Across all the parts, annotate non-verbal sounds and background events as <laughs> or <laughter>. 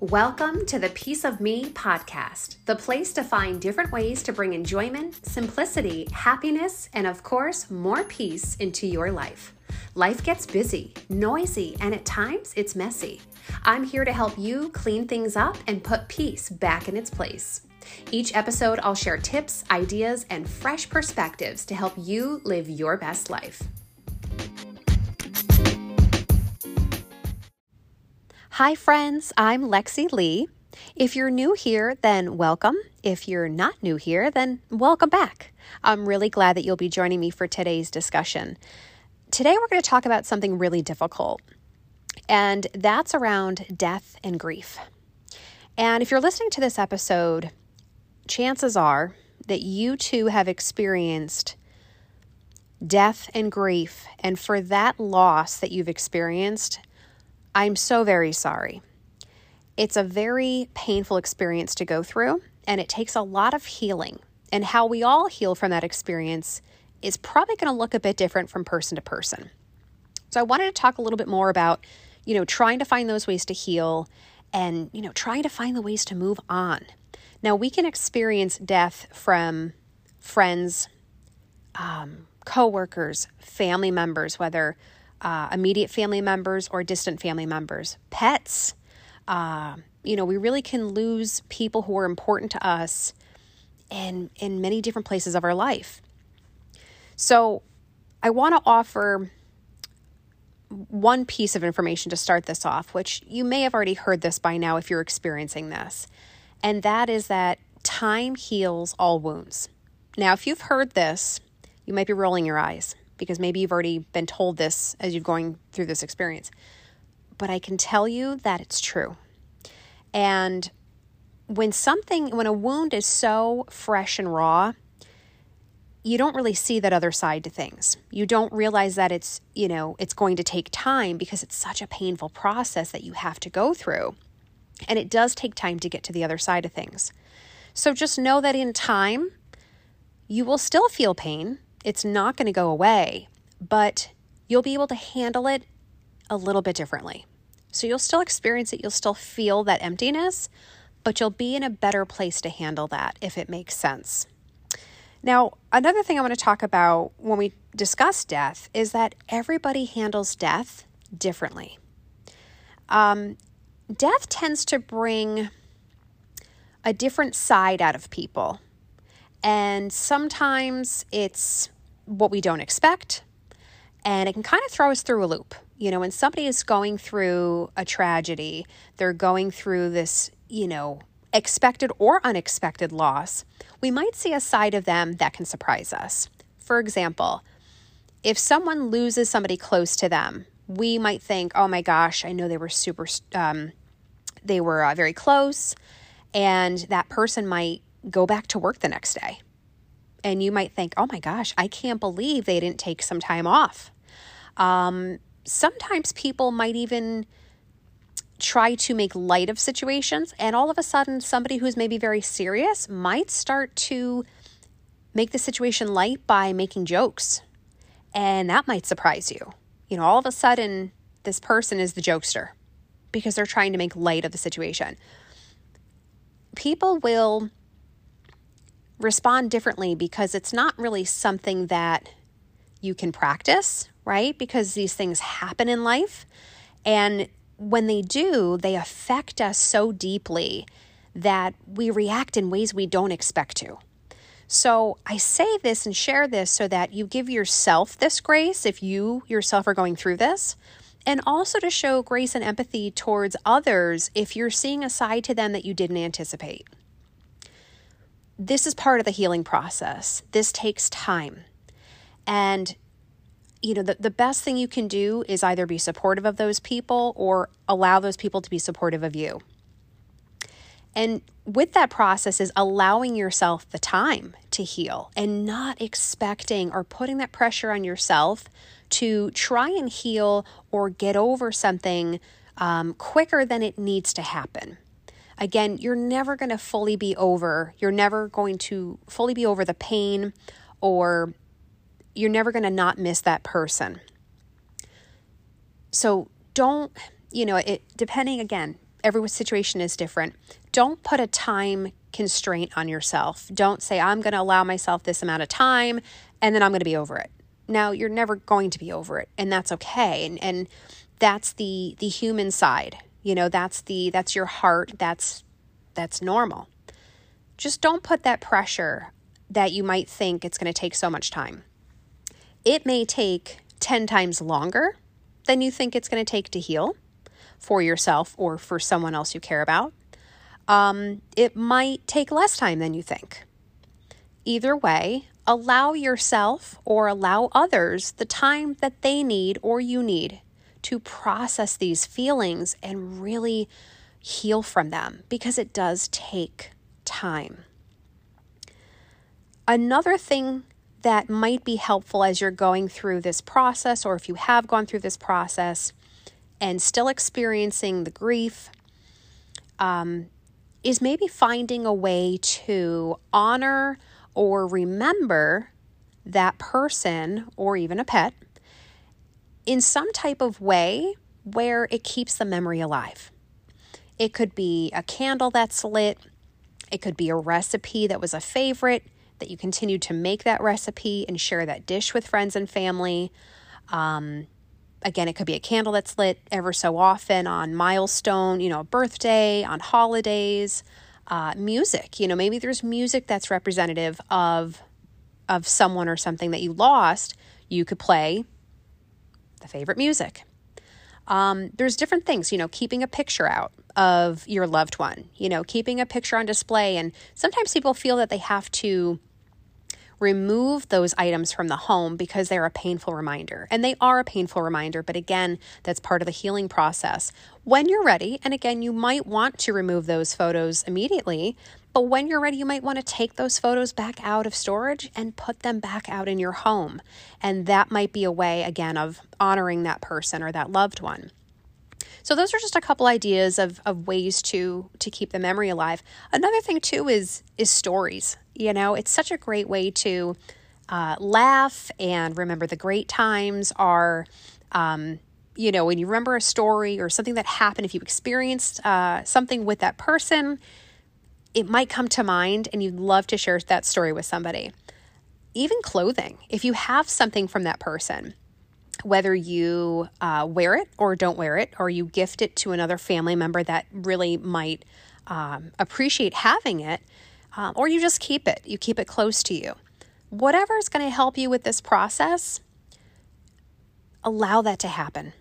Welcome to the Peace of Me podcast, the place to find different ways to bring enjoyment, simplicity, happiness, and of course, more peace into your life. Life gets busy, noisy, and at times it's messy. I'm here to help you clean things up and put peace back in its place. Each episode, I'll share tips, ideas, and fresh perspectives to help you live your best life. Hi, friends. I'm Lexy Lee. If you're new here, then welcome. If you're not new here, then welcome back. I'm really glad that you'll be joining me for today's discussion. Today, we're going to talk about something really difficult, and that's around death and grief. And if you're listening to this episode, chances are that you too have experienced death and grief. And for that loss that you've experienced, I'm so very sorry. It's a very painful experience to go through, and it takes a lot of healing. And how we all heal from that experience is probably going to look a bit different from person to person. So I wanted to talk a little bit more about, you know, trying to find those ways to heal and, you know, trying to find the ways to move on. Now, we can experience death from friends, um, coworkers, family members, whether uh, immediate family members or distant family members, pets. Uh, you know, we really can lose people who are important to us in, in many different places of our life. So, I want to offer one piece of information to start this off, which you may have already heard this by now if you're experiencing this, and that is that time heals all wounds. Now, if you've heard this, you might be rolling your eyes because maybe you've already been told this as you're going through this experience. But I can tell you that it's true. And when something, when a wound is so fresh and raw, you don't really see that other side to things. You don't realize that it's, you know, it's going to take time because it's such a painful process that you have to go through. And it does take time to get to the other side of things. So just know that in time, you will still feel pain it's not going to go away, but you'll be able to handle it a little bit differently. So you'll still experience it, you'll still feel that emptiness, but you'll be in a better place to handle that if it makes sense. Now, another thing I want to talk about when we discuss death is that everybody handles death differently. Um, death tends to bring a different side out of people. And sometimes it's what we don't expect, and it can kind of throw us through a loop. You know, when somebody is going through a tragedy, they're going through this, you know, expected or unexpected loss, we might see a side of them that can surprise us. For example, if someone loses somebody close to them, we might think, oh my gosh, I know they were super, um, they were uh, very close, and that person might go back to work the next day. And you might think, oh my gosh, I can't believe they didn't take some time off. Um, sometimes people might even try to make light of situations, and all of a sudden, somebody who's maybe very serious might start to make the situation light by making jokes. And that might surprise you. You know, all of a sudden, this person is the jokester because they're trying to make light of the situation. People will respond differently because it's not really something that you can practice, right? Because these things happen in life. And when they do, they affect us so deeply that we react in ways we don't expect to. So I say this and share this so that you give yourself this grace if you yourself are going through this, and also to show grace and empathy towards others if you're seeing a side to them that you didn't anticipate this is part of the healing process. This takes time. And, you know, the, the best thing you can do is either be supportive of those people or allow those people to be supportive of you. And with that process is allowing yourself the time to heal and not expecting or putting that pressure on yourself to try and heal or get over something um, quicker than it needs to happen. Again, you're never going to fully be over. You're never going to fully be over the pain or you're never going to not miss that person. So don't, you know, it depending again, every situation is different. Don't put a time constraint on yourself. Don't say, I'm going to allow myself this amount of time and then I'm going to be over it. Now, you're never going to be over it, and that's okay. And, and that's the the human side. You know, that's the that's your heart. That's that's normal. Just don't put that pressure that you might think it's going to take so much time. It may take 10 times longer than you think it's going to take to heal for yourself or for someone else you care about. Um, it might take less time than you think. Either way, allow yourself or allow others the time that they need or you need to process these feelings and really heal from them because it does take time. Another thing that might be helpful as you're going through this process, or if you have gone through this process and still experiencing the grief, um, is maybe finding a way to honor or remember that person or even a pet in some type of way where it keeps the memory alive. It could be a candle that's lit, it could be a recipe that was a favorite that you continue to make that recipe and share that dish with friends and family. Um, again, it could be a candle that's lit ever so often on milestone, you know, a birthday, on holidays, uh, music. You know, maybe there's music that's representative of of someone or something that you lost. You could play the favorite music. Um, there's different things, you know, keeping a picture out of your loved one, you know, keeping a picture on display. And sometimes people feel that they have to remove those items from the home because they're a painful reminder. And they are a painful reminder, but again, that's part of the healing process. When you're ready, and again, you might want to remove those photos immediately, but when you're ready, you might want to take those photos back out of storage and put them back out in your home. And that might be a way, again, of honoring that person or that loved one. So those are just a couple ideas of, of ways to to keep the memory alive. Another thing too is is stories. You know, it's such a great way to uh, laugh and remember the great times are, um, you know, when you remember a story or something that happened, if you experienced uh, something with that person, it might come to mind and you'd love to share that story with somebody. Even clothing, if you have something from that person, whether you uh, wear it or don't wear it, or you gift it to another family member that really might um, appreciate having it, um, or you just keep it, you keep it close to you. Whatever is going to help you with this process, allow that to happen.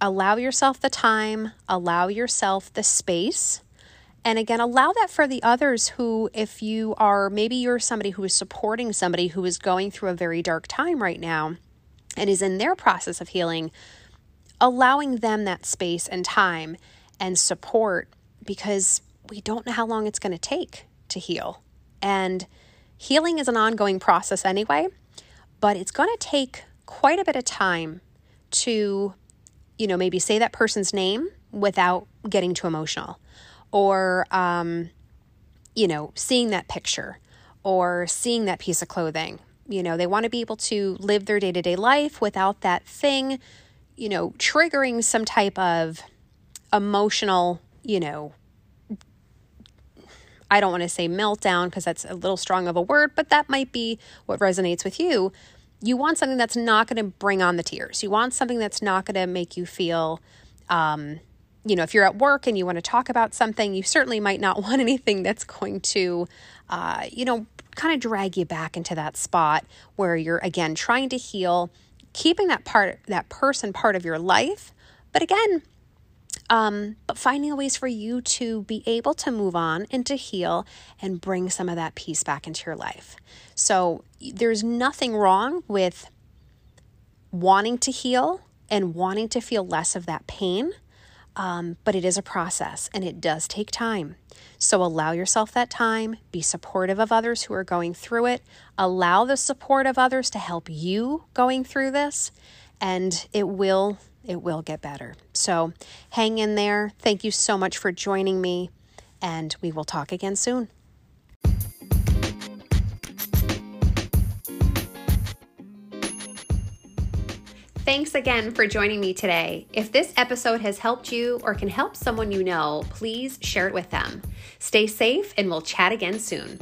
Allow yourself the time, allow yourself the space. And again, allow that for the others who, if you are, maybe you're somebody who is supporting somebody who is going through a very dark time right now and is in their process of healing, allowing them that space and time and support because we don't know how long it's going to take to heal. And healing is an ongoing process anyway, but it's going to take quite a bit of time to, you know, maybe say that person's name without getting too emotional or, um, you know, seeing that picture or seeing that piece of clothing. You know, they want to be able to live their day to day life without that thing, you know, triggering some type of emotional, you know, I don't want to say meltdown because that's a little strong of a word, but that might be what resonates with you. You want something that's not going to bring on the tears. You want something that's not going to make you feel, um, you know, if you're at work and you want to talk about something, you certainly might not <laughs> want anything that's going to, uh, you know, kind of drag you back into that spot where you're again trying to heal, keeping that part, that person part of your life. But again, um, but finding ways for you to be able to move on and to heal and bring some of that peace back into your life. So there's nothing wrong with wanting to heal and wanting to feel less of that pain. Um, but it is a process and it does take time. So allow yourself that time, be supportive of others who are going through it, allow the support of others to help you going through this, and it will it will get better. So hang in there. Thank you so much for joining me, and we will talk again soon. Thanks again for joining me today. If this episode has helped you or can help someone you know, please share it with them. Stay safe and we'll chat again soon.